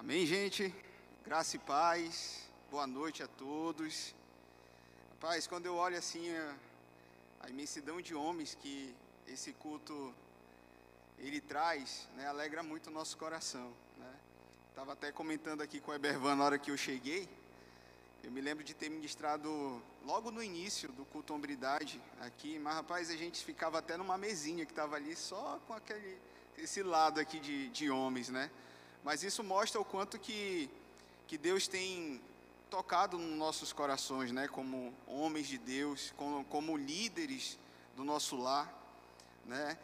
Amém, gente? Graça e paz. Boa noite a todos. Paz, quando eu olho assim a, a imensidão de homens que esse culto ele traz, né, alegra muito o nosso coração, né? Tava até comentando aqui com o Ebervan na hora que eu cheguei. Eu me lembro de ter ministrado logo no início do culto hombridade aqui, mas rapaz, a gente ficava até numa mesinha que estava ali só com aquele esse lado aqui de, de homens, né? Mas isso mostra o quanto que, que Deus tem tocado nos nossos corações, né? Como homens de Deus, como, como líderes do nosso lar, né?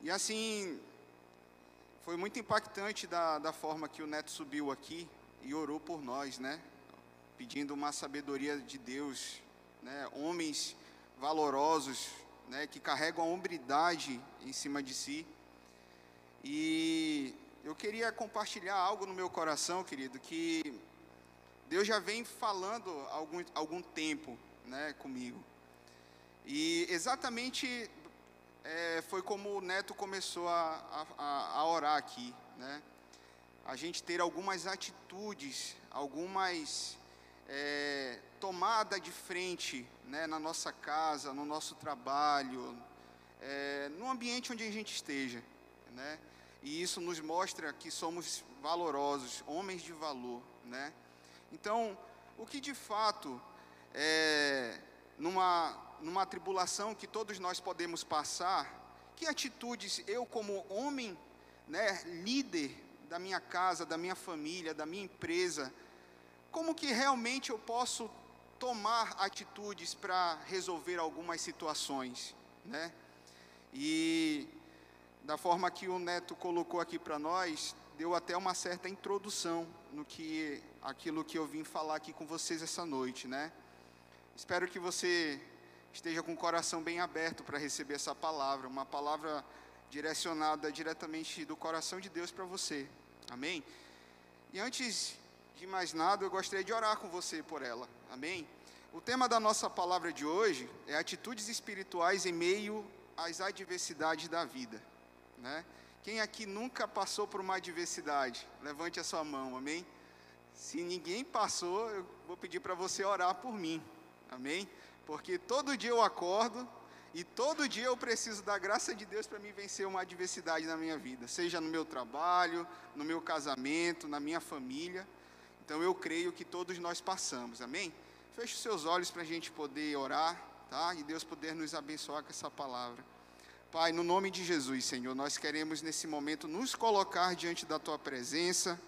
E assim, foi muito impactante da, da forma que o Neto subiu aqui e orou por nós, né? Pedindo uma sabedoria de Deus, né? Homens valorosos, né? Que carregam a hombridade em cima de si. E eu queria compartilhar algo no meu coração, querido, que Deus já vem falando há algum, algum tempo né, comigo. E exatamente é, foi como o Neto começou a, a, a orar aqui, né? A gente ter algumas atitudes, algumas é, tomada de frente né, na nossa casa, no nosso trabalho, é, no ambiente onde a gente esteja, né? E isso nos mostra que somos valorosos, homens de valor, né? Então, o que de fato é numa numa tribulação que todos nós podemos passar, que atitudes eu como homem, né, líder da minha casa, da minha família, da minha empresa, como que realmente eu posso tomar atitudes para resolver algumas situações, né? E da forma que o Neto colocou aqui para nós, deu até uma certa introdução no que aquilo que eu vim falar aqui com vocês essa noite, né? Espero que você esteja com o coração bem aberto para receber essa palavra, uma palavra direcionada diretamente do coração de Deus para você. Amém? E antes de mais nada, eu gostaria de orar com você por ela. Amém? O tema da nossa palavra de hoje é atitudes espirituais em meio às adversidades da vida. Né? Quem aqui nunca passou por uma adversidade? Levante a sua mão, amém? Se ninguém passou, eu vou pedir para você orar por mim, amém? Porque todo dia eu acordo e todo dia eu preciso da graça de Deus para me vencer uma adversidade na minha vida, seja no meu trabalho, no meu casamento, na minha família. Então eu creio que todos nós passamos, amém? Feche os seus olhos para a gente poder orar, tá? E Deus poder nos abençoar com essa palavra. Pai, no nome de Jesus, Senhor, nós queremos nesse momento nos colocar diante da tua presença.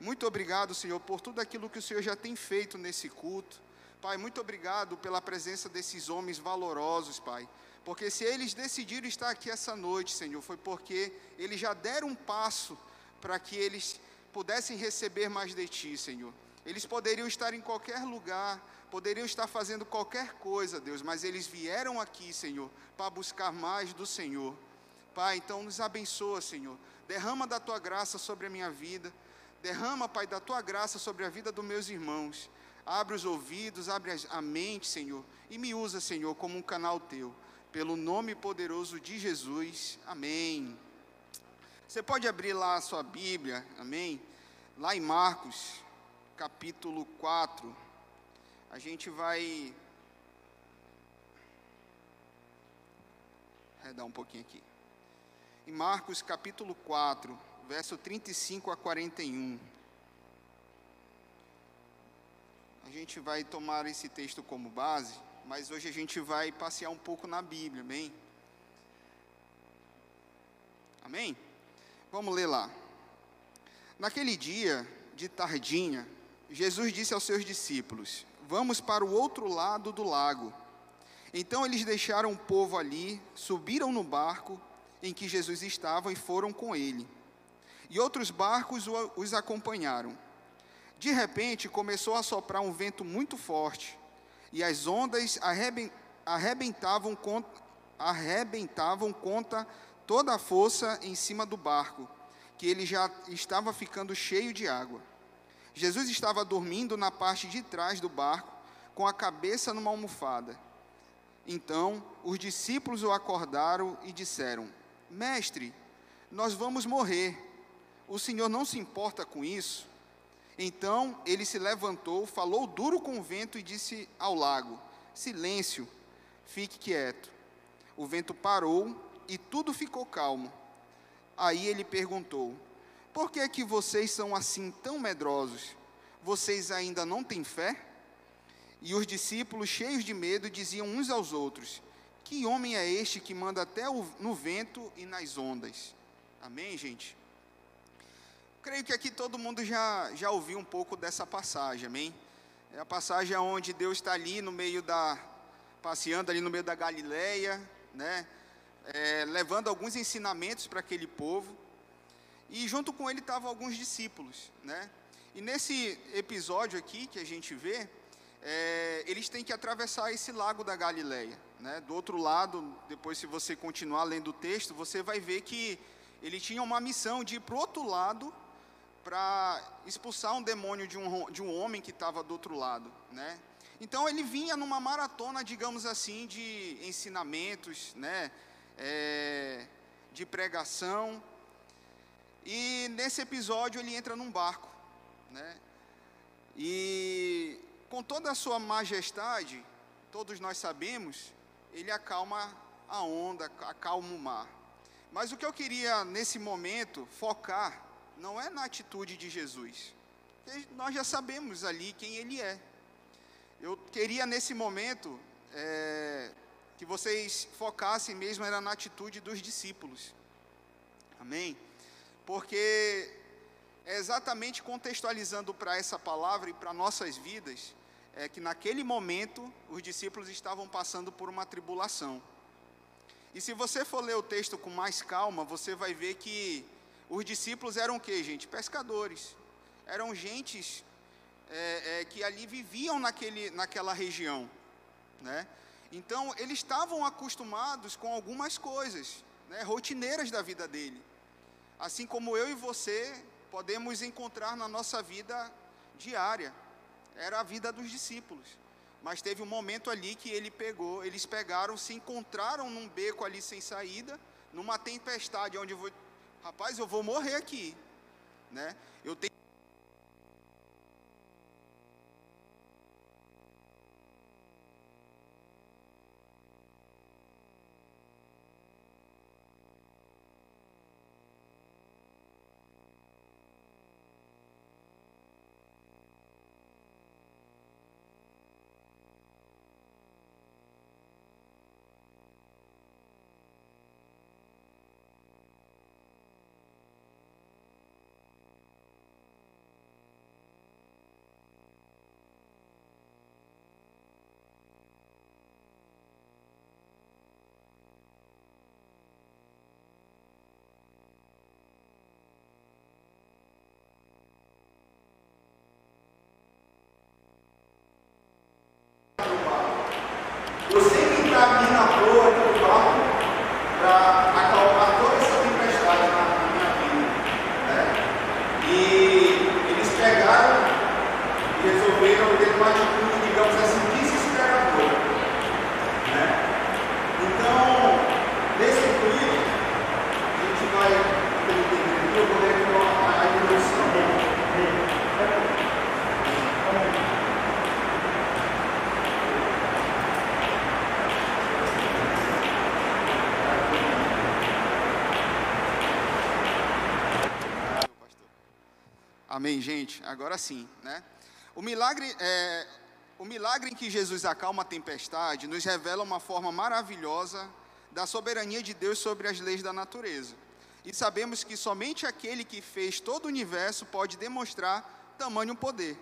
Muito obrigado, Senhor, por tudo aquilo que o Senhor já tem feito nesse culto. Pai, muito obrigado pela presença desses homens valorosos, Pai. Porque se eles decidiram estar aqui essa noite, Senhor, foi porque eles já deram um passo para que eles pudessem receber mais de Ti, Senhor. Eles poderiam estar em qualquer lugar, poderiam estar fazendo qualquer coisa, Deus, mas eles vieram aqui, Senhor, para buscar mais do Senhor. Pai, então nos abençoa, Senhor. Derrama da tua graça sobre a minha vida. Derrama, Pai, da tua graça sobre a vida dos meus irmãos. Abre os ouvidos, abre a mente, Senhor, e me usa, Senhor, como um canal teu. Pelo nome poderoso de Jesus. Amém. Você pode abrir lá a sua Bíblia, amém? Lá em Marcos, capítulo 4 a gente vai redar um pouquinho aqui. Em Marcos capítulo 4, verso 35 a 41. A gente vai tomar esse texto como base, mas hoje a gente vai passear um pouco na Bíblia, amém? Amém? Vamos ler lá. Naquele dia de tardinha, Jesus disse aos seus discípulos: Vamos para o outro lado do lago. Então eles deixaram o povo ali, subiram no barco em que Jesus estava e foram com ele. E outros barcos os acompanharam. De repente começou a soprar um vento muito forte, e as ondas arrebentavam contra, arrebentavam contra toda a força em cima do barco, que ele já estava ficando cheio de água. Jesus estava dormindo na parte de trás do barco, com a cabeça numa almofada. Então, os discípulos o acordaram e disseram: Mestre, nós vamos morrer. O Senhor não se importa com isso? Então ele se levantou, falou duro com o vento e disse ao lago: Silêncio, fique quieto. O vento parou e tudo ficou calmo. Aí ele perguntou: Por que que vocês são assim tão medrosos? Vocês ainda não têm fé? E os discípulos, cheios de medo, diziam uns aos outros: Que homem é este que manda até no vento e nas ondas? Amém, gente? Creio que aqui todo mundo já, já ouviu um pouco dessa passagem, amém? É a passagem onde Deus está ali no meio da. passeando ali no meio da Galileia, né? É, levando alguns ensinamentos para aquele povo. E junto com ele estavam alguns discípulos, né? E nesse episódio aqui que a gente vê, é, eles têm que atravessar esse lago da Galileia. Né? Do outro lado, depois se você continuar lendo o texto, você vai ver que ele tinha uma missão de ir para o outro lado para expulsar um demônio de um, de um homem que estava do outro lado. Né? Então ele vinha numa maratona, digamos assim, de ensinamentos, né? É, de pregação. E nesse episódio ele entra num barco. Né? E com toda a sua majestade, todos nós sabemos, ele acalma a onda, acalma o mar. Mas o que eu queria nesse momento focar não é na atitude de Jesus, nós já sabemos ali quem ele é. Eu queria nesse momento é, que vocês focassem mesmo era na atitude dos discípulos. Amém? Porque é exatamente contextualizando para essa palavra e para nossas vidas é que naquele momento os discípulos estavam passando por uma tribulação. E se você for ler o texto com mais calma, você vai ver que os discípulos eram o que, gente? Pescadores. Eram gentes é, é, que ali viviam naquele, naquela região. Né? Então, eles estavam acostumados com algumas coisas, né, rotineiras da vida dele. Assim como eu e você podemos encontrar na nossa vida diária era a vida dos discípulos. Mas teve um momento ali que ele pegou, eles pegaram, se encontraram num beco ali sem saída, numa tempestade onde eu vou, rapaz, eu vou morrer aqui, né? Eu tenho Amém, gente? Agora sim, né? O milagre, é, o milagre em que Jesus acalma a tempestade nos revela uma forma maravilhosa da soberania de Deus sobre as leis da natureza. E sabemos que somente aquele que fez todo o universo pode demonstrar tamanho poder.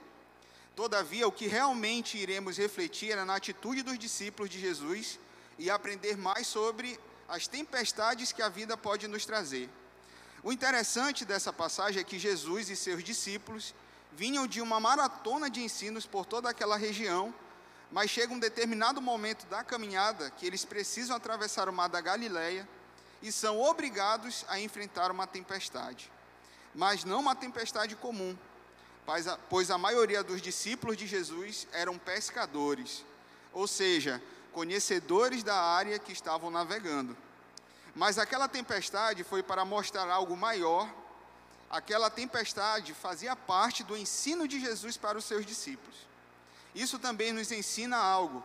Todavia, o que realmente iremos refletir é na atitude dos discípulos de Jesus e aprender mais sobre as tempestades que a vida pode nos trazer. O interessante dessa passagem é que Jesus e seus discípulos vinham de uma maratona de ensinos por toda aquela região, mas chega um determinado momento da caminhada que eles precisam atravessar o mar da Galileia e são obrigados a enfrentar uma tempestade. Mas não uma tempestade comum, pois a maioria dos discípulos de Jesus eram pescadores, ou seja, conhecedores da área que estavam navegando. Mas aquela tempestade foi para mostrar algo maior aquela tempestade fazia parte do ensino de Jesus para os seus discípulos. Isso também nos ensina algo,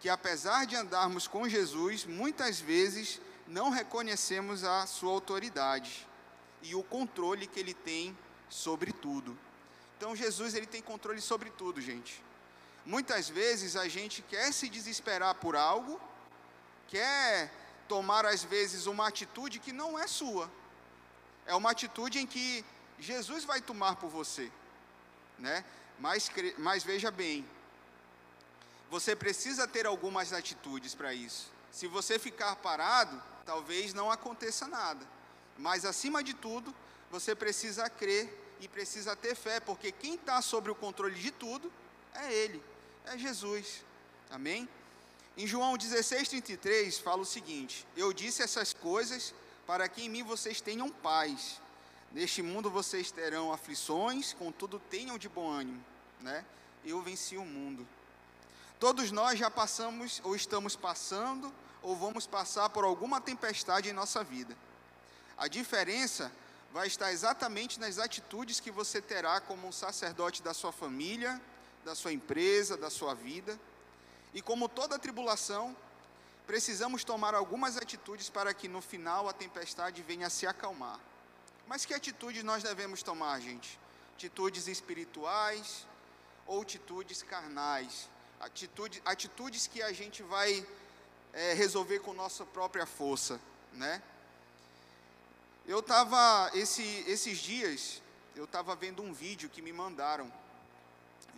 que apesar de andarmos com Jesus, muitas vezes não reconhecemos a sua autoridade e o controle que ele tem sobre tudo. Então Jesus ele tem controle sobre tudo, gente. Muitas vezes a gente quer se desesperar por algo, quer tomar às vezes uma atitude que não é sua. É uma atitude em que Jesus vai tomar por você, né? Mas, mas veja bem, você precisa ter algumas atitudes para isso. Se você ficar parado, talvez não aconteça nada. Mas acima de tudo, você precisa crer e precisa ter fé, porque quem está sobre o controle de tudo é Ele, é Jesus. Amém? Em João 16, 33, fala o seguinte: Eu disse essas coisas para que em mim vocês tenham paz. Neste mundo vocês terão aflições, contudo tenham de bom ânimo, né? Eu venci o mundo. Todos nós já passamos ou estamos passando ou vamos passar por alguma tempestade em nossa vida. A diferença vai estar exatamente nas atitudes que você terá como um sacerdote da sua família, da sua empresa, da sua vida. E como toda tribulação, precisamos tomar algumas atitudes para que no final a tempestade venha a se acalmar. Mas que atitudes nós devemos tomar, gente? Atitudes espirituais ou atitudes carnais? Atitude, atitudes que a gente vai é, resolver com nossa própria força, né? Eu estava, esse, esses dias, eu estava vendo um vídeo que me mandaram,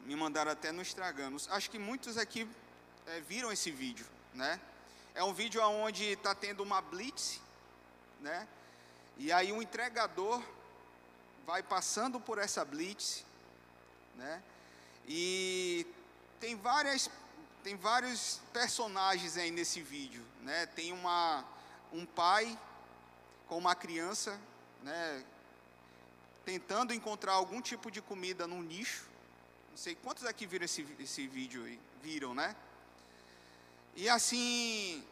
me mandaram até no Instagram. Acho que muitos aqui é, viram esse vídeo, né? É um vídeo onde está tendo uma blitz, né? E aí um entregador vai passando por essa blitz, né? E tem várias tem vários personagens aí nesse vídeo, né? Tem uma um pai com uma criança, né, tentando encontrar algum tipo de comida num nicho. Não sei quantos aqui viram esse, esse vídeo aí, viram, né? E assim,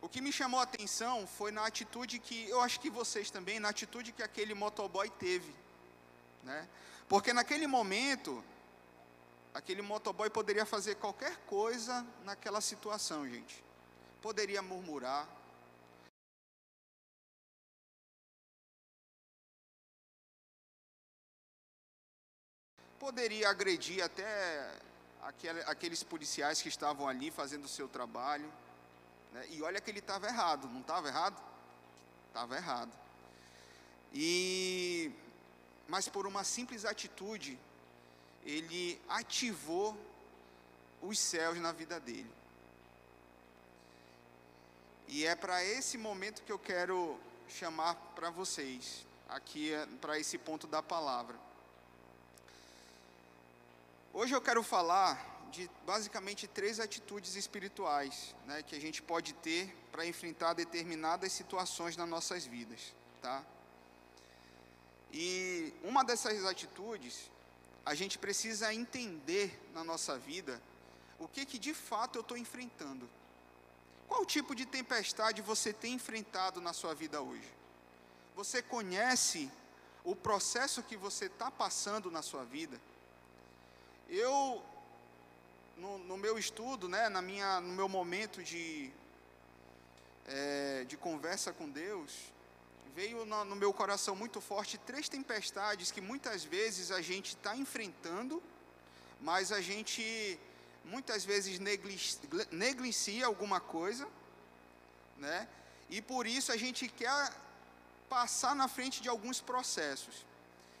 o que me chamou a atenção foi na atitude que, eu acho que vocês também, na atitude que aquele motoboy teve, né? Porque naquele momento, aquele motoboy poderia fazer qualquer coisa naquela situação, gente. Poderia murmurar, poderia agredir até aqueles policiais que estavam ali fazendo o seu trabalho. Né? E olha que ele estava errado, não estava errado? Estava errado. E, mas por uma simples atitude, ele ativou os céus na vida dele. E é para esse momento que eu quero chamar para vocês, aqui para esse ponto da palavra. Hoje eu quero falar de basicamente três atitudes espirituais né, que a gente pode ter para enfrentar determinadas situações nas nossas vidas. Tá? E uma dessas atitudes, a gente precisa entender na nossa vida o que, que de fato eu estou enfrentando. Qual tipo de tempestade você tem enfrentado na sua vida hoje? Você conhece o processo que você está passando na sua vida? Eu, no, no, meu estudo, né, na minha, no meu momento de, é, de conversa com Deus, veio no, no, meu coração muito forte três tempestades que muitas vezes a gente está enfrentando, mas a gente muitas vezes negligencia alguma coisa, né? E por isso a gente quer passar na frente de alguns processos.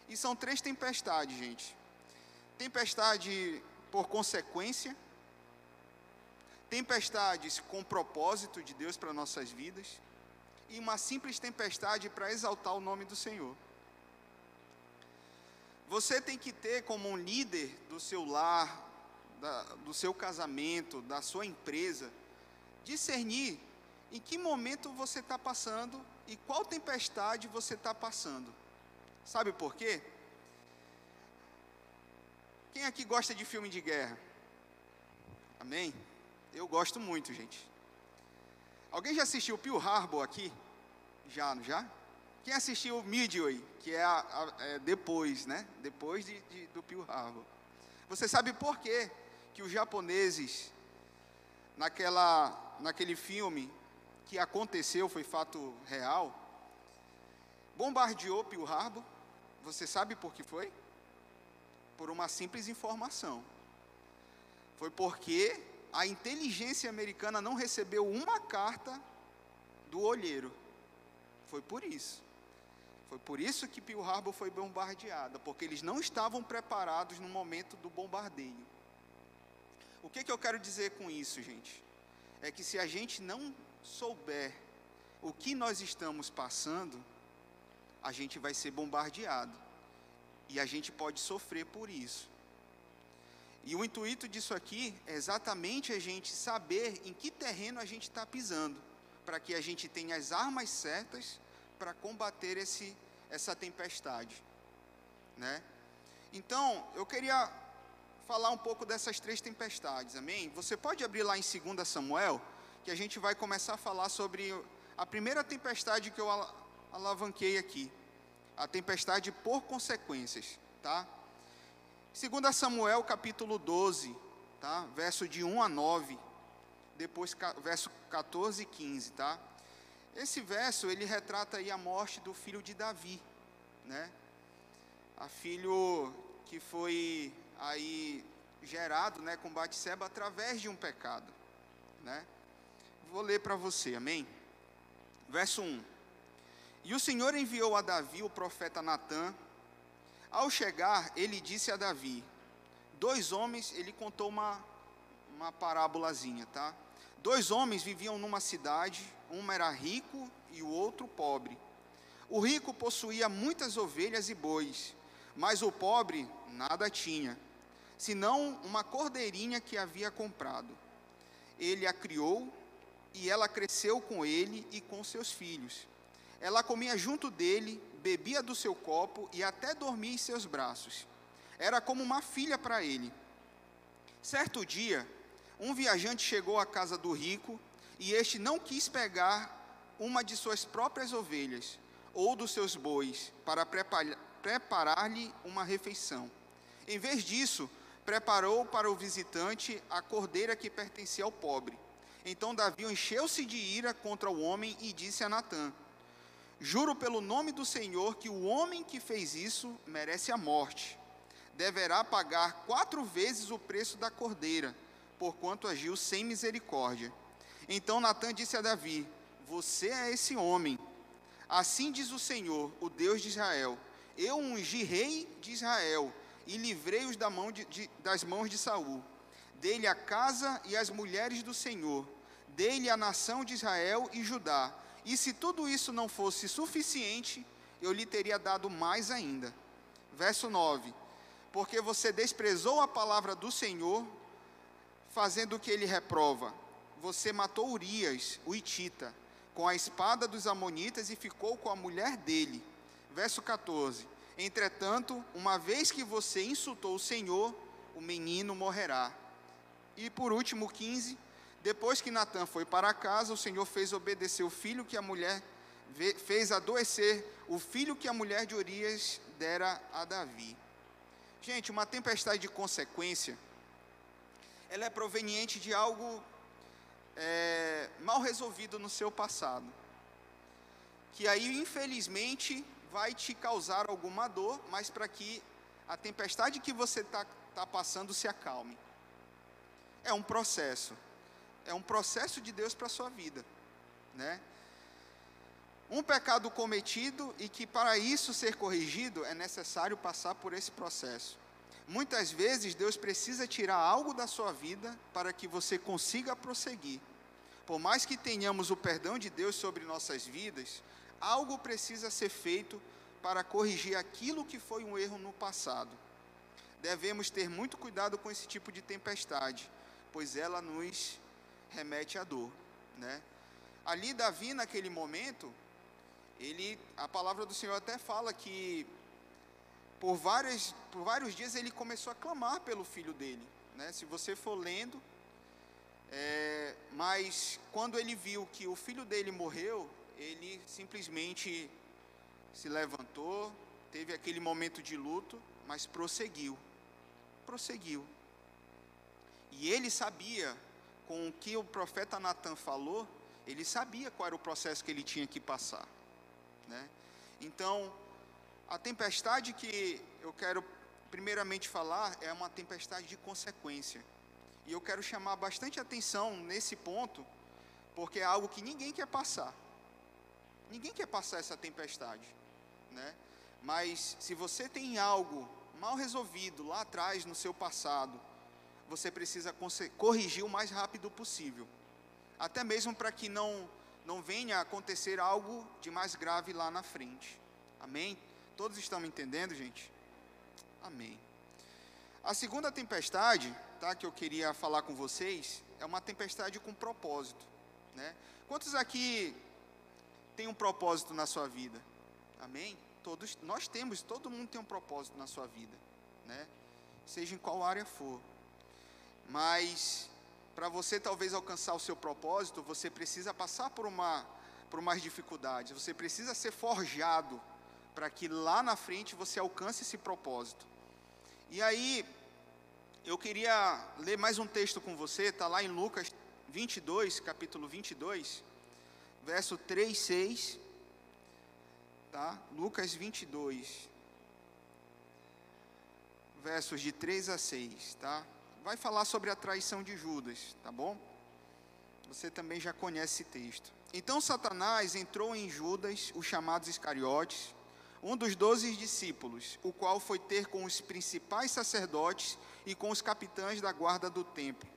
E são três tempestades, gente tempestade por consequência, tempestades com propósito de Deus para nossas vidas, e uma simples tempestade para exaltar o nome do Senhor. Você tem que ter como um líder do seu lar, da, do seu casamento, da sua empresa, discernir em que momento você está passando e qual tempestade você está passando. Sabe por quê? Quem aqui gosta de filme de guerra? Amém? Eu gosto muito, gente. Alguém já assistiu Pearl Harbor aqui? Já, não já? Quem assistiu Midway, que é, a, a, é depois, né? Depois de, de, do Pearl Harbor. Você sabe por quê que os japoneses, naquela, naquele filme que aconteceu, foi fato real, bombardeou Pearl Harbor? Você sabe por que foi? Por uma simples informação. Foi porque a inteligência americana não recebeu uma carta do olheiro. Foi por isso. Foi por isso que Pearl Harbor foi bombardeada, porque eles não estavam preparados no momento do bombardeio. O que, que eu quero dizer com isso, gente? É que se a gente não souber o que nós estamos passando, a gente vai ser bombardeado. E a gente pode sofrer por isso. E o intuito disso aqui é exatamente a gente saber em que terreno a gente está pisando, para que a gente tenha as armas certas para combater esse, essa tempestade. Né? Então, eu queria falar um pouco dessas três tempestades, amém? Você pode abrir lá em 2 Samuel, que a gente vai começar a falar sobre a primeira tempestade que eu alavanquei aqui, a tempestade por consequências, tá? 2 Samuel capítulo 12, tá? Verso de 1 a 9, depois verso 14 e 15, tá? Esse verso, ele retrata aí a morte do filho de Davi, né? A filho que foi aí gerado, né, com Batseba através de um pecado, né? Vou ler para você, amém? Verso 1. E o Senhor enviou a Davi o profeta Natã. Ao chegar, ele disse a Davi: Dois homens, ele contou uma uma parábolazinha, tá? Dois homens viviam numa cidade, um era rico e o outro pobre. O rico possuía muitas ovelhas e bois, mas o pobre nada tinha, senão uma cordeirinha que havia comprado. Ele a criou e ela cresceu com ele e com seus filhos. Ela comia junto dele, bebia do seu copo e até dormia em seus braços. Era como uma filha para ele. Certo dia, um viajante chegou à casa do rico e este não quis pegar uma de suas próprias ovelhas ou dos seus bois para preparar-lhe uma refeição. Em vez disso, preparou para o visitante a cordeira que pertencia ao pobre. Então Davi encheu-se de ira contra o homem e disse a Natã: Juro pelo nome do Senhor que o homem que fez isso merece a morte. Deverá pagar quatro vezes o preço da cordeira porquanto agiu sem misericórdia. Então Natan disse a Davi: Você é esse homem. Assim diz o Senhor, o Deus de Israel: Eu ungi rei de Israel e livrei-os da mão de, de, das mãos de Saul. Dei-lhe a casa e as mulheres do Senhor. Dei-lhe a nação de Israel e Judá. E se tudo isso não fosse suficiente, eu lhe teria dado mais ainda. Verso 9: Porque você desprezou a palavra do Senhor, fazendo o que ele reprova. Você matou Urias, o Itita, com a espada dos Amonitas e ficou com a mulher dele. Verso 14: Entretanto, uma vez que você insultou o Senhor, o menino morrerá. E por último, 15: Depois que Natã foi para casa, o Senhor fez obedecer o filho que a mulher fez adoecer, o filho que a mulher de Urias dera a Davi. Gente, uma tempestade de consequência ela é proveniente de algo é, mal resolvido no seu passado. Que aí, infelizmente, vai te causar alguma dor, mas para que a tempestade que você está tá passando se acalme. É um processo. É um processo de Deus para a sua vida. Né? Um pecado cometido e que para isso ser corrigido é necessário passar por esse processo. Muitas vezes Deus precisa tirar algo da sua vida para que você consiga prosseguir. Por mais que tenhamos o perdão de Deus sobre nossas vidas, algo precisa ser feito para corrigir aquilo que foi um erro no passado. Devemos ter muito cuidado com esse tipo de tempestade, pois ela nos remete à dor, né? Ali Davi naquele momento, ele a palavra do Senhor até fala que por, várias, por vários dias ele começou a clamar pelo filho dele. Né? Se você for lendo, é, mas quando ele viu que o filho dele morreu, ele simplesmente se levantou, teve aquele momento de luto, mas prosseguiu. Prosseguiu. E ele sabia, com o que o profeta Natan falou, ele sabia qual era o processo que ele tinha que passar. Né? Então, a tempestade que eu quero primeiramente falar é uma tempestade de consequência. E eu quero chamar bastante atenção nesse ponto, porque é algo que ninguém quer passar. Ninguém quer passar essa tempestade, né? Mas se você tem algo mal resolvido lá atrás no seu passado, você precisa corrigir o mais rápido possível. Até mesmo para que não não venha acontecer algo de mais grave lá na frente. Amém? Todos estão me entendendo, gente? Amém. A segunda tempestade, tá, que eu queria falar com vocês, é uma tempestade com propósito, né? Quantos aqui tem um propósito na sua vida? Amém? Todos, nós temos, todo mundo tem um propósito na sua vida, né? Seja em qual área for. Mas para você talvez alcançar o seu propósito, você precisa passar por uma por umas dificuldades, você precisa ser forjado para que lá na frente você alcance esse propósito. E aí, eu queria ler mais um texto com você, está lá em Lucas 22, capítulo 22, verso 3, 6. Tá? Lucas 22, versos de 3 a 6, tá? Vai falar sobre a traição de Judas, tá bom? Você também já conhece esse texto. Então Satanás entrou em Judas, os chamados Iscariotes, um dos doze discípulos, o qual foi ter com os principais sacerdotes e com os capitães da guarda do templo,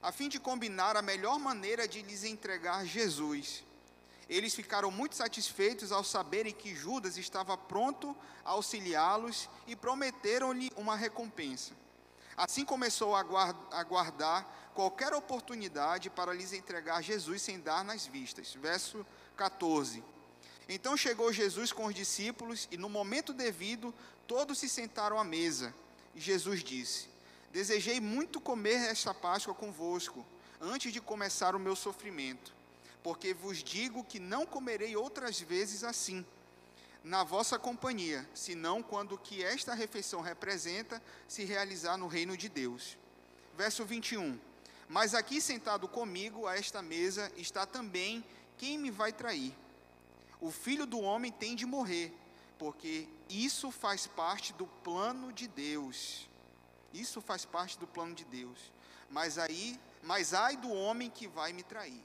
a fim de combinar a melhor maneira de lhes entregar Jesus. Eles ficaram muito satisfeitos ao saberem que Judas estava pronto a auxiliá-los e prometeram-lhe uma recompensa. Assim começou a guardar qualquer oportunidade para lhes entregar Jesus sem dar nas vistas. Verso 14. Então chegou Jesus com os discípulos e, no momento devido, todos se sentaram à mesa. E Jesus disse: Desejei muito comer esta Páscoa convosco, antes de começar o meu sofrimento, porque vos digo que não comerei outras vezes assim, na vossa companhia, senão quando o que esta refeição representa se realizar no reino de Deus. Verso 21. Mas aqui sentado comigo a esta mesa está também quem me vai trair o filho do homem tem de morrer, porque isso faz parte do plano de Deus. Isso faz parte do plano de Deus. Mas aí, mas ai do homem que vai me trair.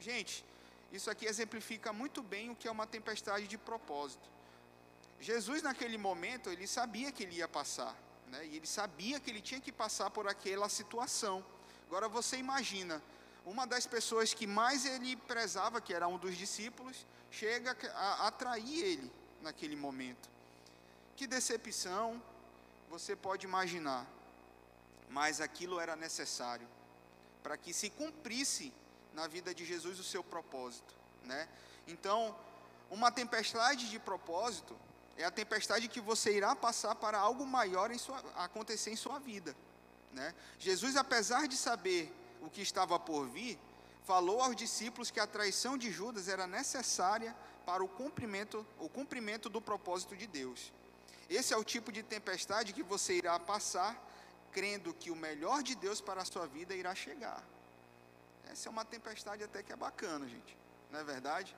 Gente, isso aqui exemplifica muito bem o que é uma tempestade de propósito. Jesus naquele momento, ele sabia que ele ia passar, né? E ele sabia que ele tinha que passar por aquela situação. Agora você imagina, uma das pessoas que mais ele prezava, que era um dos discípulos, chega a atrair ele naquele momento. Que decepção você pode imaginar, mas aquilo era necessário para que se cumprisse na vida de Jesus o seu propósito, né? Então, uma tempestade de propósito é a tempestade que você irá passar para algo maior em sua, acontecer em sua vida, né? Jesus, apesar de saber o que estava por vir, falou aos discípulos que a traição de Judas era necessária para o cumprimento, o cumprimento do propósito de Deus. Esse é o tipo de tempestade que você irá passar, crendo que o melhor de Deus para a sua vida irá chegar. Essa é uma tempestade até que é bacana, gente. Não é verdade?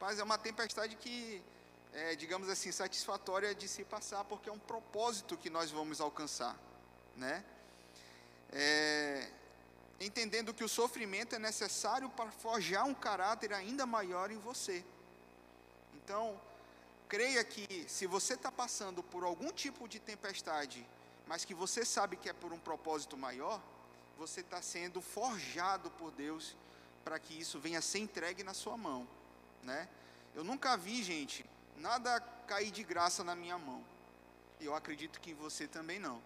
Mas é uma tempestade que, é, digamos assim, satisfatória de se passar, porque é um propósito que nós vamos alcançar, né? É, entendendo que o sofrimento é necessário para forjar um caráter ainda maior em você. Então, creia que se você está passando por algum tipo de tempestade, mas que você sabe que é por um propósito maior, você está sendo forjado por Deus para que isso venha ser entregue na sua mão, né? Eu nunca vi, gente, nada cair de graça na minha mão. E eu acredito que você também não.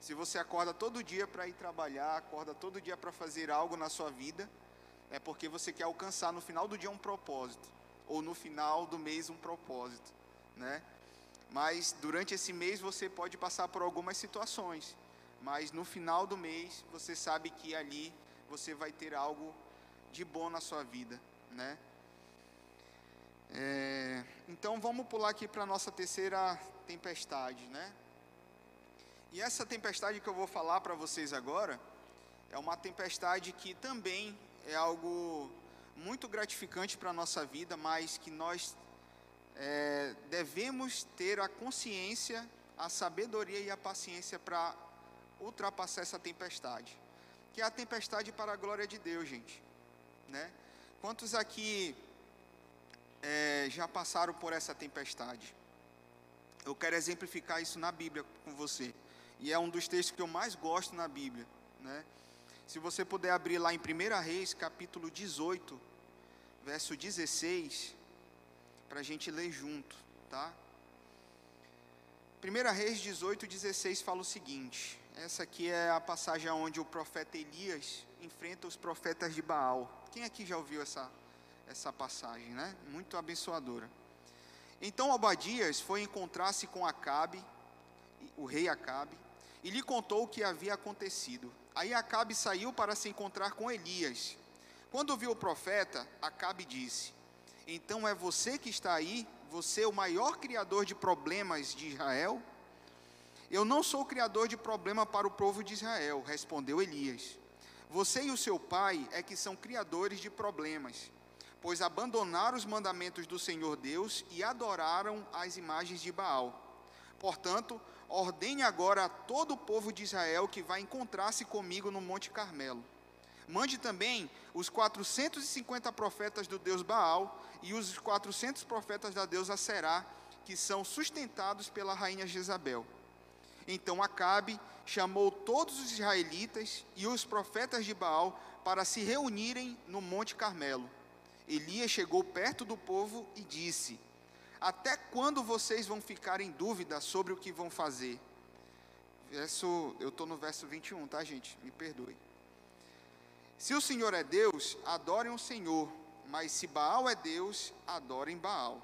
Se você acorda todo dia para ir trabalhar, acorda todo dia para fazer algo na sua vida, é porque você quer alcançar no final do dia um propósito, ou no final do mês um propósito, né? Mas durante esse mês você pode passar por algumas situações, mas no final do mês você sabe que ali você vai ter algo de bom na sua vida, né? É, então vamos pular aqui para a nossa terceira tempestade, né? E essa tempestade que eu vou falar para vocês agora é uma tempestade que também é algo muito gratificante para a nossa vida, mas que nós é, devemos ter a consciência, a sabedoria e a paciência para ultrapassar essa tempestade, que é a tempestade para a glória de Deus, gente, né? Quantos aqui é, já passaram por essa tempestade? Eu quero exemplificar isso na Bíblia com você, e é um dos textos que eu mais gosto na Bíblia, né? Se você puder abrir lá em 1 Reis, capítulo 18, verso 16, para a gente ler junto, tá? 1 Reis 18, 16 fala o seguinte: essa aqui é a passagem onde o profeta Elias enfrenta os profetas de Baal. Quem aqui já ouviu essa, essa passagem, né? Muito abençoadora. Então Obadias foi encontrar-se com Acabe, o rei Acabe, e lhe contou o que havia acontecido. Aí Acabe saiu para se encontrar com Elias. Quando viu o profeta, Acabe disse: Então é você que está aí, você é o maior criador de problemas de Israel? Eu não sou criador de problema para o povo de Israel, respondeu Elias. Você e o seu pai é que são criadores de problemas, pois abandonaram os mandamentos do Senhor Deus e adoraram as imagens de Baal. Portanto, ordene agora a todo o povo de Israel que vai encontrar-se comigo no Monte Carmelo. Mande também os 450 profetas do Deus Baal e os 400 profetas da deusa Será, que são sustentados pela rainha Jezabel. Então Acabe chamou todos os israelitas e os profetas de Baal para se reunirem no Monte Carmelo. Elias chegou perto do povo e disse: Até quando vocês vão ficar em dúvida sobre o que vão fazer? Verso, eu estou no verso 21, tá, gente? Me perdoe. Se o Senhor é Deus, adorem o Senhor, mas se Baal é Deus, adorem Baal.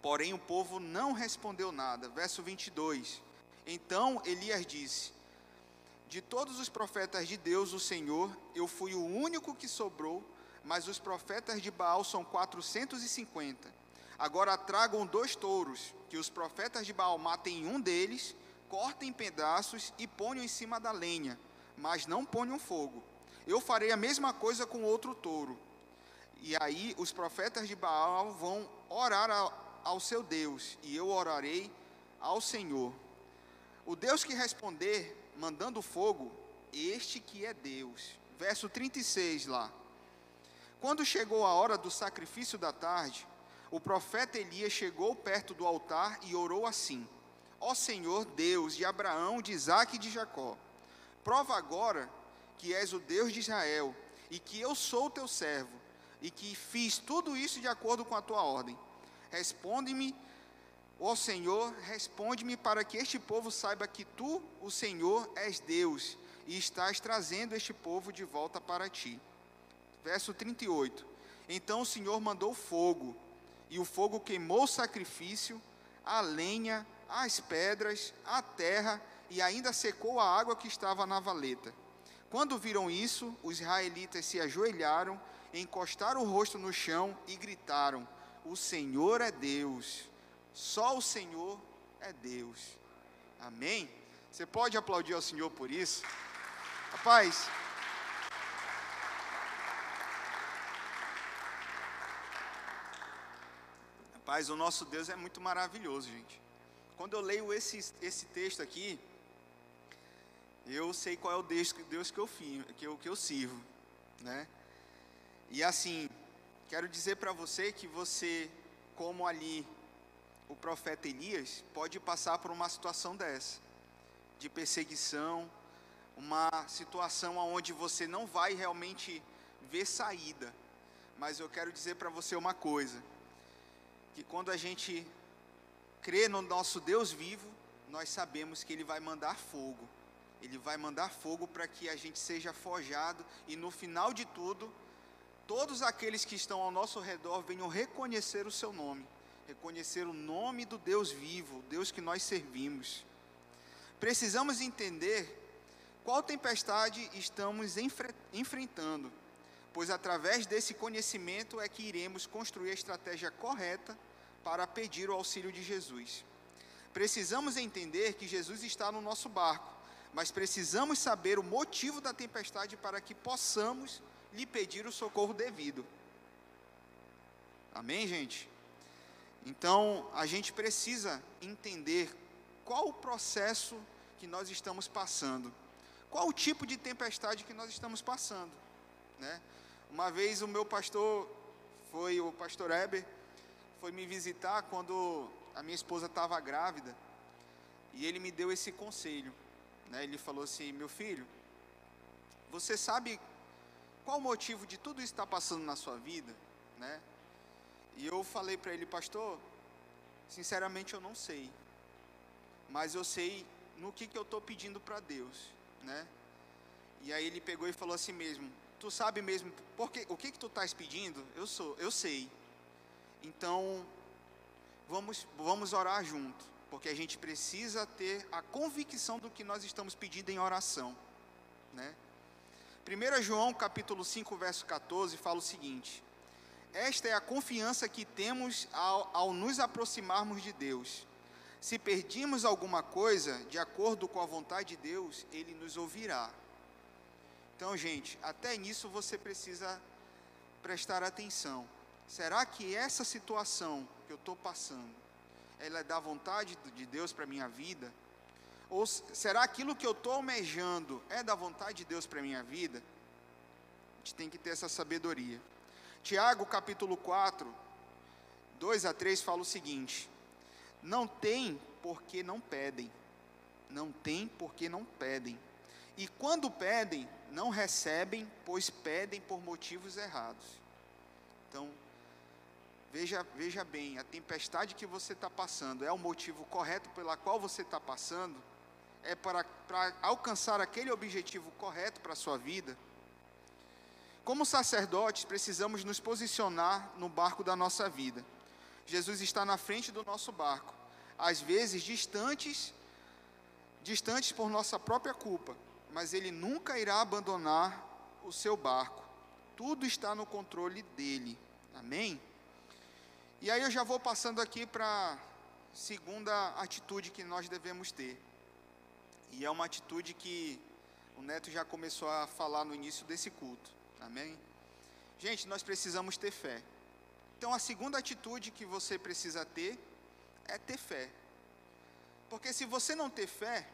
Porém, o povo não respondeu nada. Verso 22. Então Elias disse: De todos os profetas de Deus, o Senhor, eu fui o único que sobrou, mas os profetas de Baal são 450. Agora tragam dois touros, que os profetas de Baal matem um deles, cortem em pedaços e ponham em cima da lenha, mas não ponham fogo. Eu farei a mesma coisa com outro touro. E aí os profetas de Baal vão orar ao seu Deus, e eu orarei ao Senhor. O Deus que responder, mandando fogo, este que é Deus. Verso 36 lá. Quando chegou a hora do sacrifício da tarde, o profeta Elias chegou perto do altar e orou assim: Ó Senhor Deus de Abraão, de Isaque e de Jacó, prova agora que és o Deus de Israel e que eu sou teu servo e que fiz tudo isso de acordo com a tua ordem. Responde-me Ó Senhor, responde-me para que este povo saiba que tu, o Senhor, és Deus e estás trazendo este povo de volta para ti. Verso 38. Então o Senhor mandou fogo, e o fogo queimou o sacrifício, a lenha, as pedras, a terra e ainda secou a água que estava na valeta. Quando viram isso, os israelitas se ajoelharam, encostaram o rosto no chão e gritaram: O Senhor é Deus. Só o Senhor é Deus. Amém? Você pode aplaudir ao Senhor por isso? Rapaz, Rapaz, o nosso Deus é muito maravilhoso, gente. Quando eu leio esse, esse texto aqui, eu sei qual é o Deus, Deus que, eu, que, eu, que eu sirvo, né? E assim, quero dizer para você que você, como ali o profeta Elias pode passar por uma situação dessa, de perseguição, uma situação onde você não vai realmente ver saída. Mas eu quero dizer para você uma coisa: que quando a gente crê no nosso Deus vivo, nós sabemos que Ele vai mandar fogo. Ele vai mandar fogo para que a gente seja forjado e no final de tudo, todos aqueles que estão ao nosso redor venham reconhecer o seu nome reconhecer o nome do Deus vivo, Deus que nós servimos. Precisamos entender qual tempestade estamos enfrentando, pois através desse conhecimento é que iremos construir a estratégia correta para pedir o auxílio de Jesus. Precisamos entender que Jesus está no nosso barco, mas precisamos saber o motivo da tempestade para que possamos lhe pedir o socorro devido. Amém, gente? Então, a gente precisa entender qual o processo que nós estamos passando, qual o tipo de tempestade que nós estamos passando, né? Uma vez o meu pastor foi o pastor Heber foi me visitar quando a minha esposa estava grávida e ele me deu esse conselho, né? Ele falou assim, meu filho, você sabe qual o motivo de tudo isso estar passando na sua vida, né? E eu falei para ele, pastor, sinceramente eu não sei, mas eu sei no que, que eu estou pedindo para Deus, né? E aí ele pegou e falou assim mesmo, tu sabe mesmo porque, o que, que tu estás pedindo? Eu sou, eu sei. Então, vamos, vamos orar junto, porque a gente precisa ter a convicção do que nós estamos pedindo em oração, né? 1 João capítulo 5, verso 14, fala o seguinte: esta é a confiança que temos ao, ao nos aproximarmos de Deus. Se perdimos alguma coisa, de acordo com a vontade de Deus, Ele nos ouvirá. Então, gente, até nisso você precisa prestar atenção. Será que essa situação que eu estou passando, ela é da vontade de Deus para a minha vida? Ou será aquilo que eu estou almejando é da vontade de Deus para a minha vida? A gente tem que ter essa sabedoria. Tiago capítulo 4, 2 a 3 fala o seguinte: Não tem porque não pedem, não tem porque não pedem. E quando pedem, não recebem, pois pedem por motivos errados. Então, veja, veja bem, a tempestade que você está passando é o motivo correto pela qual você está passando? É para, para alcançar aquele objetivo correto para a sua vida? Como sacerdotes, precisamos nos posicionar no barco da nossa vida. Jesus está na frente do nosso barco, às vezes distantes, distantes por nossa própria culpa, mas ele nunca irá abandonar o seu barco. Tudo está no controle dele. Amém? E aí eu já vou passando aqui para a segunda atitude que nós devemos ter. E é uma atitude que o Neto já começou a falar no início desse culto. Amém? Gente, nós precisamos ter fé. Então, a segunda atitude que você precisa ter é ter fé. Porque se você não ter fé,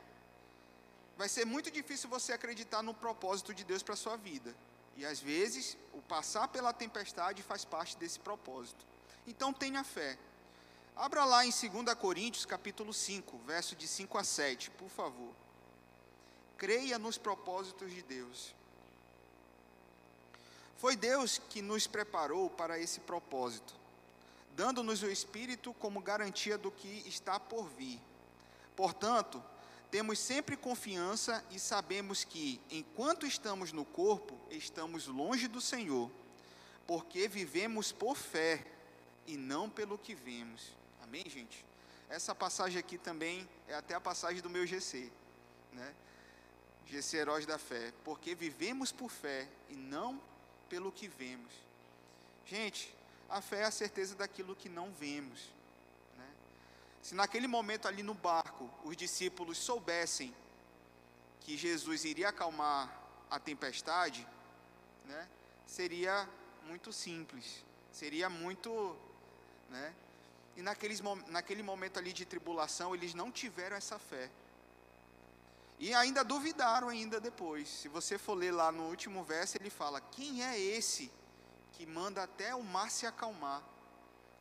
vai ser muito difícil você acreditar no propósito de Deus para a sua vida. E às vezes, o passar pela tempestade faz parte desse propósito. Então, tenha fé. Abra lá em 2 Coríntios, capítulo 5, verso de 5 a 7, por favor. Creia nos propósitos de Deus. Foi Deus que nos preparou para esse propósito, dando-nos o Espírito como garantia do que está por vir. Portanto, temos sempre confiança e sabemos que, enquanto estamos no corpo, estamos longe do Senhor, porque vivemos por fé e não pelo que vemos. Amém, gente? Essa passagem aqui também é até a passagem do meu GC, né? GC Heróis da Fé, porque vivemos por fé e não pelo que vemos. Gente, a fé é a certeza daquilo que não vemos. Né? Se naquele momento ali no barco os discípulos soubessem que Jesus iria acalmar a tempestade, né, seria muito simples, seria muito, né? E naqueles, naquele momento ali de tribulação, eles não tiveram essa fé. E ainda duvidaram ainda depois. Se você for ler lá no último verso, ele fala: "Quem é esse que manda até o mar se acalmar?"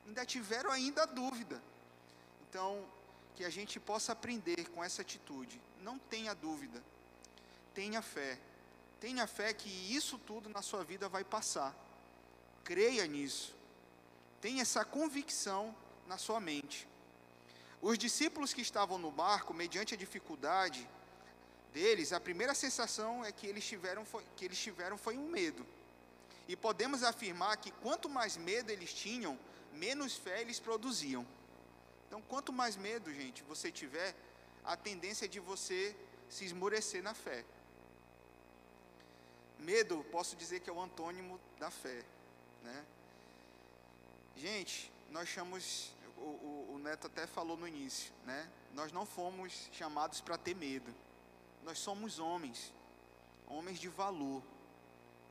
Ainda tiveram ainda dúvida. Então, que a gente possa aprender com essa atitude. Não tenha dúvida. Tenha fé. Tenha fé que isso tudo na sua vida vai passar. Creia nisso. Tenha essa convicção na sua mente. Os discípulos que estavam no barco, mediante a dificuldade, deles, a primeira sensação é que eles tiveram foi, que eles tiveram foi um medo. E podemos afirmar que quanto mais medo eles tinham, menos fé eles produziam. Então, quanto mais medo, gente, você tiver, a tendência é de você se esmorecer na fé. Medo, posso dizer que é o antônimo da fé, né? Gente, nós chamamos, o, o, o Neto até falou no início, né? Nós não fomos chamados para ter medo. Nós somos homens, homens de valor,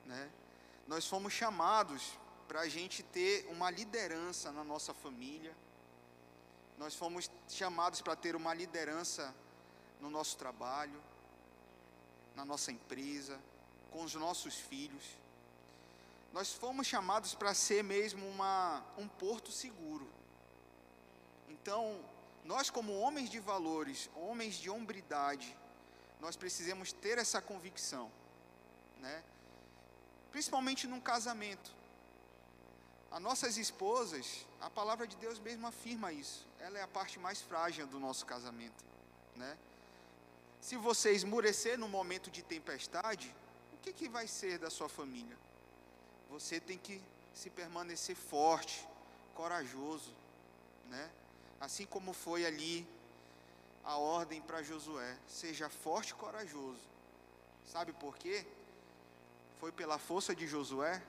né? Nós fomos chamados para a gente ter uma liderança na nossa família. Nós fomos chamados para ter uma liderança no nosso trabalho, na nossa empresa, com os nossos filhos. Nós fomos chamados para ser mesmo uma, um porto seguro. Então, nós, como homens de valores, homens de hombridade, nós precisamos ter essa convicção, né? principalmente num casamento. As nossas esposas, a palavra de Deus mesmo afirma isso. Ela é a parte mais frágil do nosso casamento, né? Se você esmurecer no momento de tempestade, o que, que vai ser da sua família? Você tem que se permanecer forte, corajoso, né? Assim como foi ali a ordem para Josué, seja forte e corajoso. Sabe por quê? Foi pela força de Josué?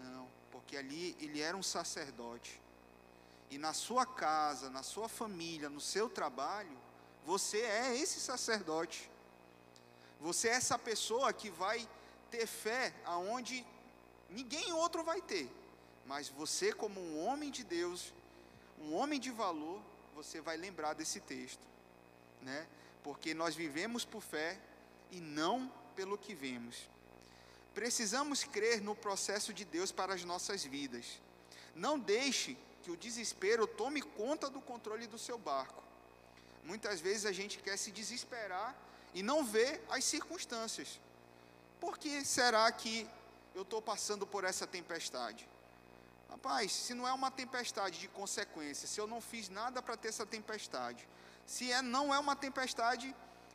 Não, porque ali ele era um sacerdote. E na sua casa, na sua família, no seu trabalho, você é esse sacerdote. Você é essa pessoa que vai ter fé aonde ninguém outro vai ter. Mas você, como um homem de Deus, um homem de valor, você vai lembrar desse texto, né? Porque nós vivemos por fé e não pelo que vemos. Precisamos crer no processo de Deus para as nossas vidas. Não deixe que o desespero tome conta do controle do seu barco. Muitas vezes a gente quer se desesperar e não vê as circunstâncias. Por que será que eu estou passando por essa tempestade? Rapaz, se não é uma tempestade de consequências, se eu não fiz nada para ter essa tempestade, se é, não é uma tempestade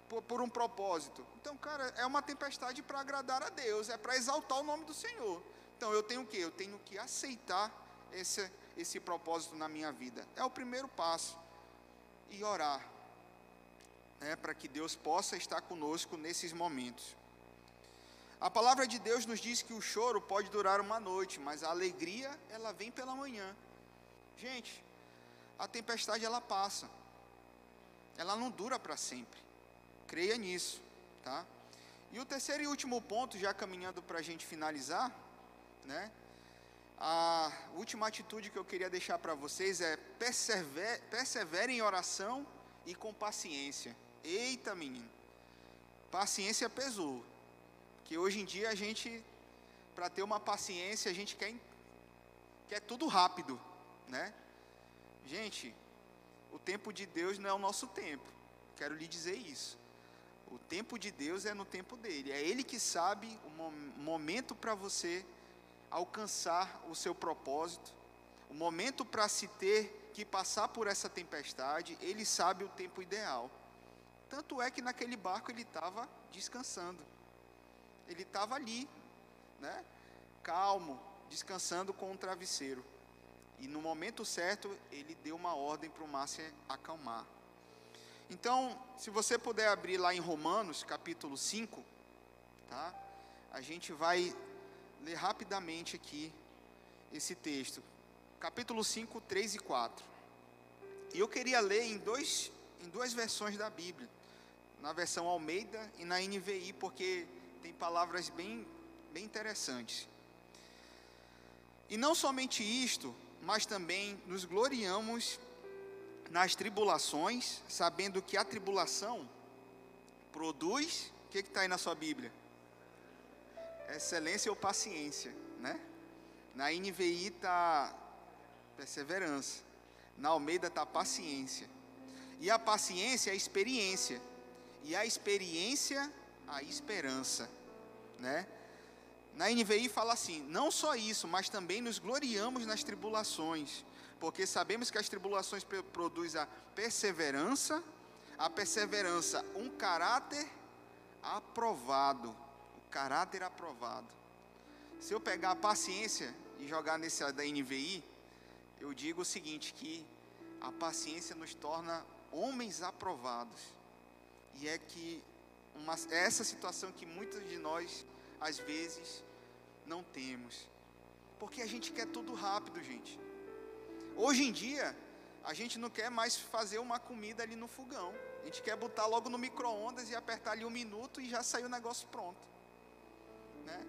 por, por um propósito. Então, cara, é uma tempestade para agradar a Deus, é para exaltar o nome do Senhor. Então, eu tenho o que? Eu tenho que aceitar esse, esse propósito na minha vida. É o primeiro passo. E orar, né, para que Deus possa estar conosco nesses momentos. A palavra de Deus nos diz que o choro pode durar uma noite, mas a alegria, ela vem pela manhã. Gente, a tempestade ela passa. Ela não dura para sempre. Creia nisso, tá? E o terceiro e último ponto, já caminhando para a gente finalizar, né? A última atitude que eu queria deixar para vocês é persever, persevere em oração e com paciência. Eita, menino, paciência pesou. Que hoje em dia a gente, para ter uma paciência, a gente quer, quer tudo rápido, né? Gente, o tempo de Deus não é o nosso tempo. Quero lhe dizer isso. O tempo de Deus é no tempo dele. É Ele que sabe o momento para você alcançar o seu propósito, o momento para se ter que passar por essa tempestade. Ele sabe o tempo ideal. Tanto é que naquele barco ele estava descansando. Ele estava ali, né? Calmo, descansando com um travesseiro. E no momento certo, ele deu uma ordem para o se acalmar. Então, se você puder abrir lá em Romanos, capítulo 5, tá? A gente vai ler rapidamente aqui esse texto. Capítulo 5, 3 e 4. E eu queria ler em, dois, em duas versões da Bíblia. Na versão Almeida e na NVI, porque tem palavras bem, bem interessantes. E não somente isto, mas também nos gloriamos nas tribulações, sabendo que a tribulação produz, o que está aí na sua Bíblia? Excelência ou paciência, né? Na NVI está perseverança, na Almeida está paciência, e a paciência é a experiência, e a experiência, a esperança, né? Na NVI fala assim: não só isso, mas também nos gloriamos nas tribulações, porque sabemos que as tribulações produzem a perseverança, a perseverança, um caráter aprovado, o caráter aprovado. Se eu pegar a paciência e jogar nesse da NVI, eu digo o seguinte, que a paciência nos torna homens aprovados. E é que uma, é essa situação que muitos de nós às vezes não temos. Porque a gente quer tudo rápido, gente. Hoje em dia, a gente não quer mais fazer uma comida ali no fogão. A gente quer botar logo no micro-ondas e apertar ali um minuto e já sair o negócio pronto. Né?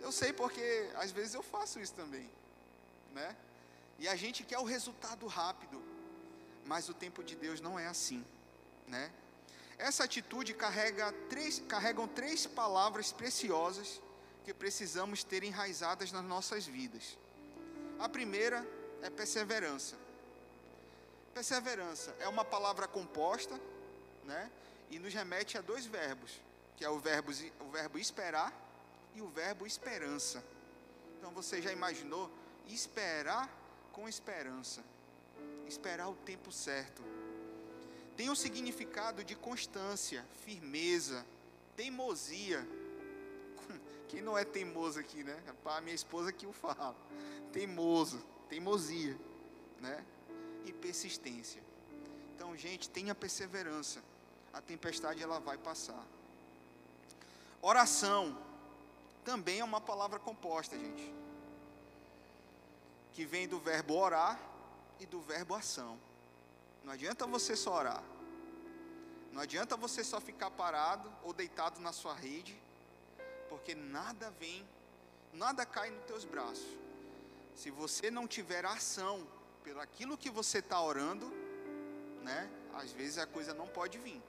Eu sei porque às vezes eu faço isso também. Né? E a gente quer o resultado rápido. Mas o tempo de Deus não é assim. Né? Essa atitude carrega três, carregam três palavras preciosas que precisamos ter enraizadas nas nossas vidas. A primeira é perseverança. Perseverança é uma palavra composta, né? E nos remete a dois verbos, que é o verbo, o verbo esperar e o verbo esperança. Então você já imaginou esperar com esperança? Esperar o tempo certo. Tem o um significado de constância, firmeza, teimosia. Quem não é teimoso aqui, né? A minha esposa que o fala. Teimoso, teimosia, né? e persistência. Então, gente, tenha perseverança. A tempestade ela vai passar. Oração também é uma palavra composta, gente. Que vem do verbo orar e do verbo ação. Não adianta você só orar. Não adianta você só ficar parado ou deitado na sua rede, porque nada vem, nada cai nos teus braços. Se você não tiver ação pelo aquilo que você está orando, né? Às vezes a coisa não pode vir.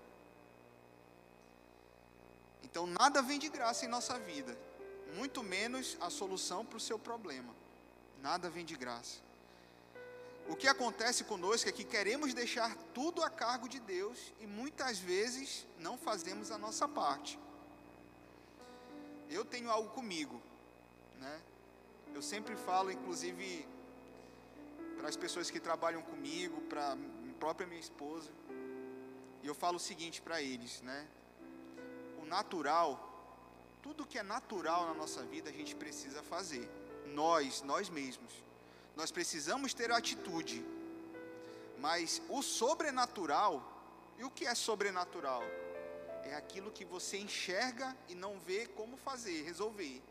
Então nada vem de graça em nossa vida, muito menos a solução para o seu problema. Nada vem de graça. O que acontece conosco é que queremos deixar tudo a cargo de Deus e muitas vezes não fazemos a nossa parte. Eu tenho algo comigo, né? Eu sempre falo, inclusive para as pessoas que trabalham comigo, para a própria minha esposa. E eu falo o seguinte para eles, né? O natural, tudo que é natural na nossa vida, a gente precisa fazer. Nós, nós mesmos. Nós precisamos ter atitude. Mas o sobrenatural, e o que é sobrenatural? É aquilo que você enxerga e não vê como fazer, resolver.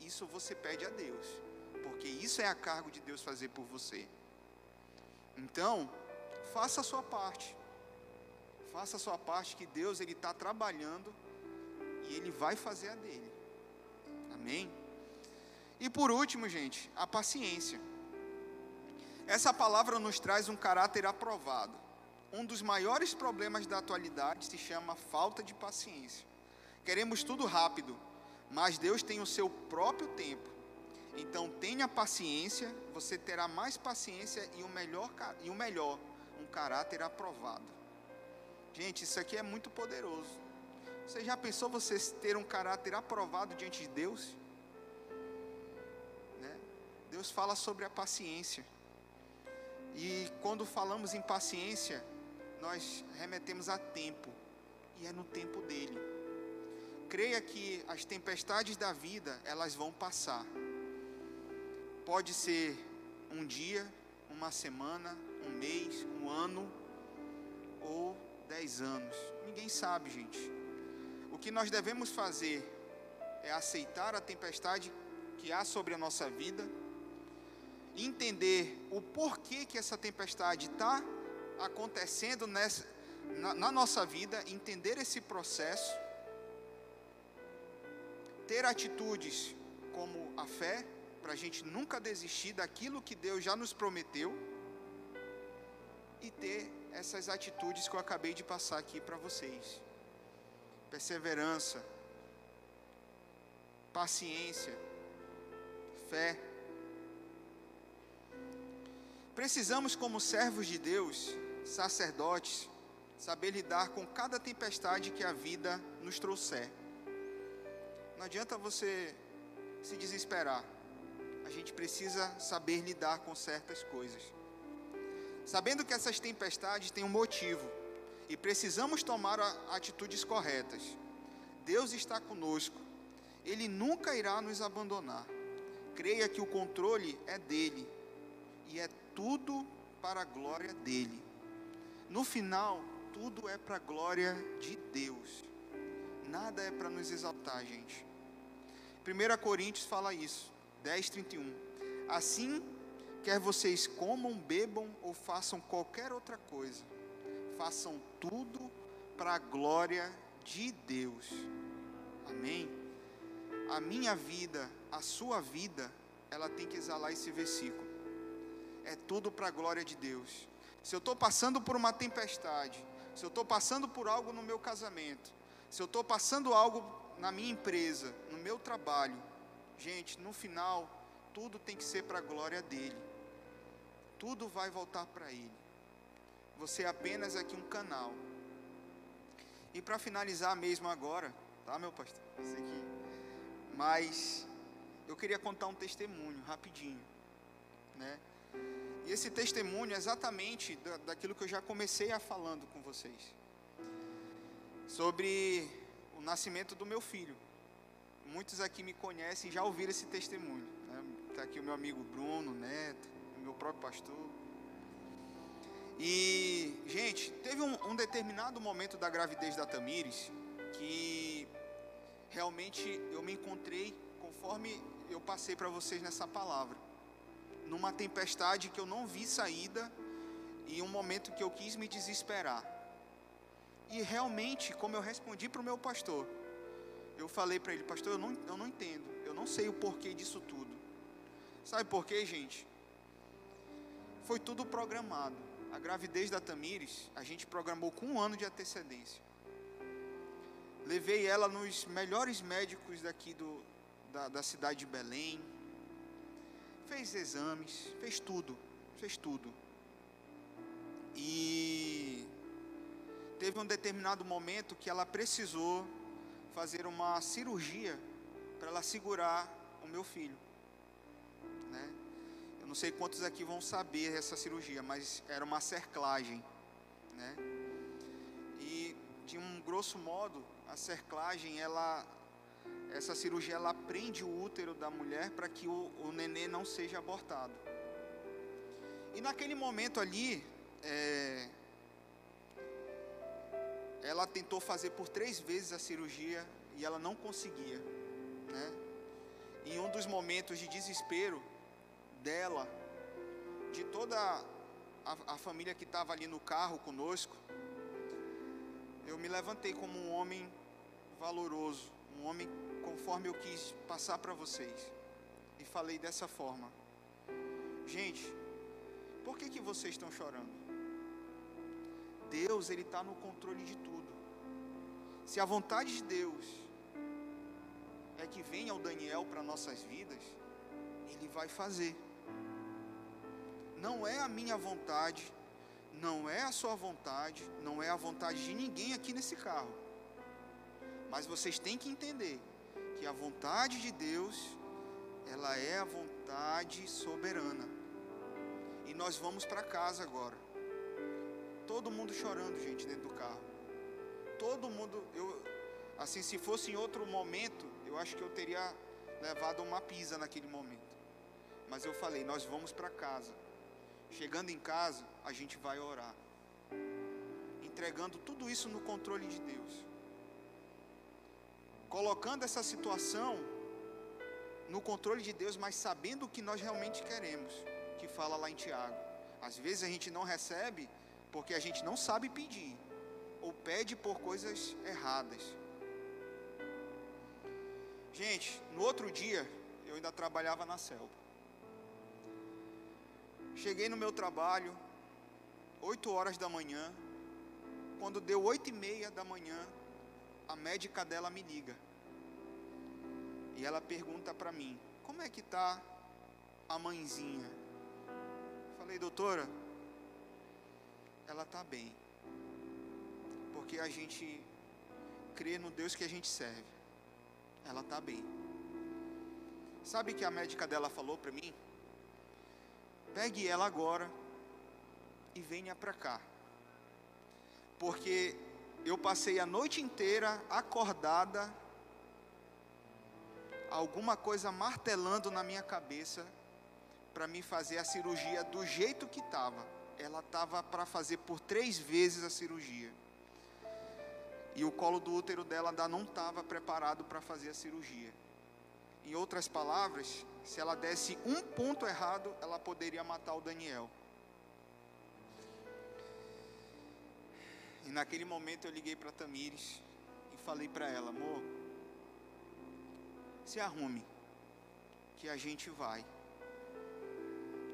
Isso você pede a Deus, porque isso é a cargo de Deus fazer por você. Então, faça a sua parte. Faça a sua parte que Deus ele está trabalhando e ele vai fazer a dele. Amém? E por último, gente, a paciência. Essa palavra nos traz um caráter aprovado. Um dos maiores problemas da atualidade se chama falta de paciência. Queremos tudo rápido, mas Deus tem o seu próprio tempo. Então tenha paciência, você terá mais paciência e o melhor e o melhor, um caráter aprovado. Gente, isso aqui é muito poderoso. Você já pensou você ter um caráter aprovado diante de Deus? Né? Deus fala sobre a paciência. E quando falamos em paciência, nós remetemos a tempo, e é no tempo dele. Creia que as tempestades da vida, elas vão passar. Pode ser um dia, uma semana, um mês, um ano ou dez anos. Ninguém sabe, gente. O que nós devemos fazer é aceitar a tempestade que há sobre a nossa vida, entender o porquê que essa tempestade está acontecendo nessa, na, na nossa vida, entender esse processo, ter atitudes como a fé, para a gente nunca desistir daquilo que Deus já nos prometeu e ter essas atitudes que eu acabei de passar aqui para vocês: perseverança, paciência, fé. Precisamos, como servos de Deus, sacerdotes, saber lidar com cada tempestade que a vida nos trouxer. Não adianta você se desesperar a gente precisa saber lidar com certas coisas. Sabendo que essas tempestades têm um motivo e precisamos tomar atitudes corretas. Deus está conosco, Ele nunca irá nos abandonar. Creia que o controle é dele e é tudo para a glória dele. No final, tudo é para a glória de Deus. Nada é para nos exaltar, gente. 1 Coríntios fala isso, 10, 31. Assim, quer vocês comam, bebam ou façam qualquer outra coisa, façam tudo para a glória de Deus. Amém? A minha vida, a sua vida, ela tem que exalar esse versículo. É tudo para a glória de Deus. Se eu estou passando por uma tempestade, se eu estou passando por algo no meu casamento, se eu estou passando algo na minha empresa, no meu trabalho, gente, no final, tudo tem que ser para a glória dele. Tudo vai voltar para ele. Você é apenas aqui um canal. E para finalizar mesmo agora, tá, meu pastor? Aqui. Mas eu queria contar um testemunho rapidinho, né? E esse testemunho é exatamente da, daquilo que eu já comecei a falando com vocês. Sobre o nascimento do meu filho. Muitos aqui me conhecem e já ouviram esse testemunho. Está né? Aqui o meu amigo Bruno, Neto, o meu próprio pastor. E, gente, teve um, um determinado momento da gravidez da Tamires que realmente eu me encontrei conforme eu passei para vocês nessa palavra numa tempestade que eu não vi saída e um momento que eu quis me desesperar. E realmente, como eu respondi para o meu pastor, eu falei para ele, pastor, eu não, eu não entendo, eu não sei o porquê disso tudo. Sabe por quê, gente? Foi tudo programado. A gravidez da Tamires, a gente programou com um ano de antecedência. Levei ela nos melhores médicos daqui do, da, da cidade de Belém, fez exames, fez tudo, fez tudo. E teve um determinado momento que ela precisou fazer uma cirurgia para ela segurar o meu filho. Né? Eu não sei quantos aqui vão saber essa cirurgia, mas era uma cerclagem. Né? E de um grosso modo, a cerclagem ela essa cirurgia ela prende o útero da mulher para que o, o nenê não seja abortado. E naquele momento ali, é, ela tentou fazer por três vezes a cirurgia e ela não conseguia. Né? Em um dos momentos de desespero dela, de toda a, a família que estava ali no carro conosco, eu me levantei como um homem valoroso, um homem conforme eu quis passar para vocês. E falei dessa forma. Gente, por que, que vocês estão chorando? Deus, Ele está no controle de tudo. Se a vontade de Deus é que venha o Daniel para nossas vidas, Ele vai fazer. Não é a minha vontade, não é a sua vontade, não é a vontade de ninguém aqui nesse carro. Mas vocês têm que entender que a vontade de Deus, ela é a vontade soberana. E nós vamos para casa agora. Todo mundo chorando, gente, dentro do carro. Todo mundo, eu, assim, se fosse em outro momento, eu acho que eu teria levado uma pisa naquele momento. Mas eu falei, nós vamos para casa. Chegando em casa, a gente vai orar. Entregando tudo isso no controle de Deus colocando essa situação no controle de Deus, mas sabendo o que nós realmente queremos, que fala lá em Tiago. Às vezes a gente não recebe porque a gente não sabe pedir, ou pede por coisas erradas. Gente, no outro dia, eu ainda trabalhava na selva. Cheguei no meu trabalho, 8 horas da manhã. Quando deu oito e meia da manhã, a médica dela me liga. E ela pergunta para mim: Como é que tá a mãezinha? Falei, doutora, ela tá bem. Porque a gente crê no Deus que a gente serve. Ela tá bem. Sabe que a médica dela falou para mim? Pegue ela agora e venha para cá. Porque eu passei a noite inteira acordada, alguma coisa martelando na minha cabeça para me fazer a cirurgia do jeito que estava. Ela estava para fazer por três vezes a cirurgia. E o colo do útero dela ainda não estava preparado para fazer a cirurgia. Em outras palavras, se ela desse um ponto errado, ela poderia matar o Daniel. E naquele momento eu liguei para Tamires e falei para ela, amor, se arrume, que a gente vai.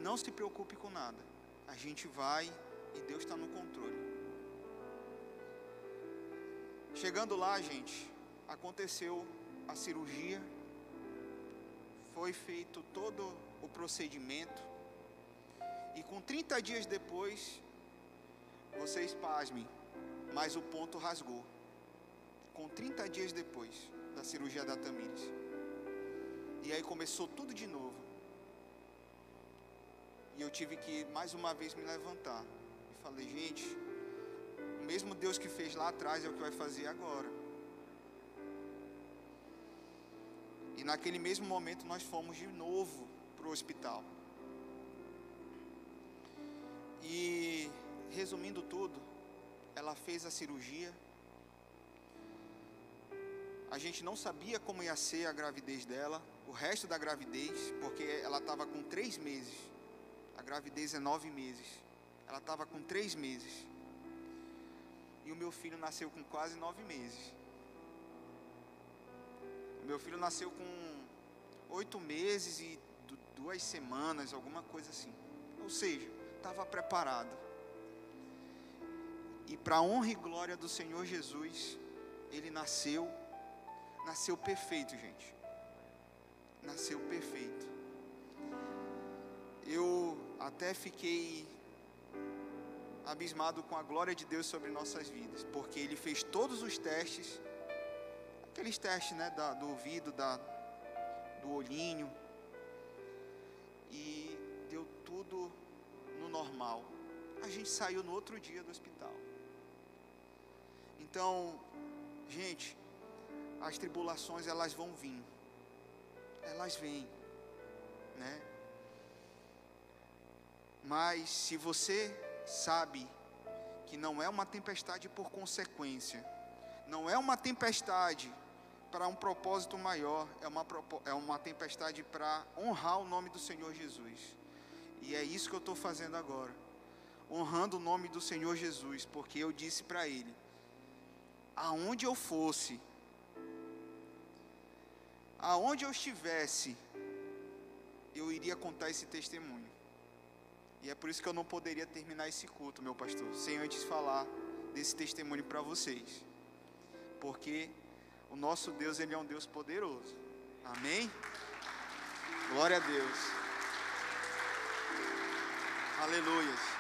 Não se preocupe com nada. A gente vai e Deus está no controle. Chegando lá, gente, aconteceu a cirurgia, foi feito todo o procedimento, e com 30 dias depois, vocês pasmem, mas o ponto rasgou. Com 30 dias depois da cirurgia da Tamires. E aí começou tudo de novo. E eu tive que mais uma vez me levantar. E falei, gente, o mesmo Deus que fez lá atrás é o que vai fazer agora. E naquele mesmo momento nós fomos de novo para o hospital. E resumindo tudo, ela fez a cirurgia. A gente não sabia como ia ser a gravidez dela, o resto da gravidez, porque ela estava com três meses. A gravidez é nove meses. Ela estava com três meses. E o meu filho nasceu com quase nove meses. O meu filho nasceu com oito meses e duas semanas, alguma coisa assim. Ou seja, estava preparado. E para a honra e glória do Senhor Jesus, ele nasceu, nasceu perfeito, gente. Nasceu perfeito. Eu até fiquei abismado com a glória de Deus sobre nossas vidas, porque ele fez todos os testes, aqueles testes, né, da, do ouvido, da, do olhinho, e deu tudo no normal. A gente saiu no outro dia do hospital. Então, gente, as tribulações elas vão vir. Elas vêm, né? Mas se você sabe que não é uma tempestade por consequência, não é uma tempestade para um propósito maior, é uma, é uma tempestade para honrar o nome do Senhor Jesus. E é isso que eu estou fazendo agora, honrando o nome do Senhor Jesus, porque eu disse para Ele: aonde eu fosse, aonde eu estivesse, eu iria contar esse testemunho. E é por isso que eu não poderia terminar esse culto, meu pastor, sem antes falar desse testemunho para vocês. Porque o nosso Deus, ele é um Deus poderoso. Amém? Glória a Deus. Aleluia.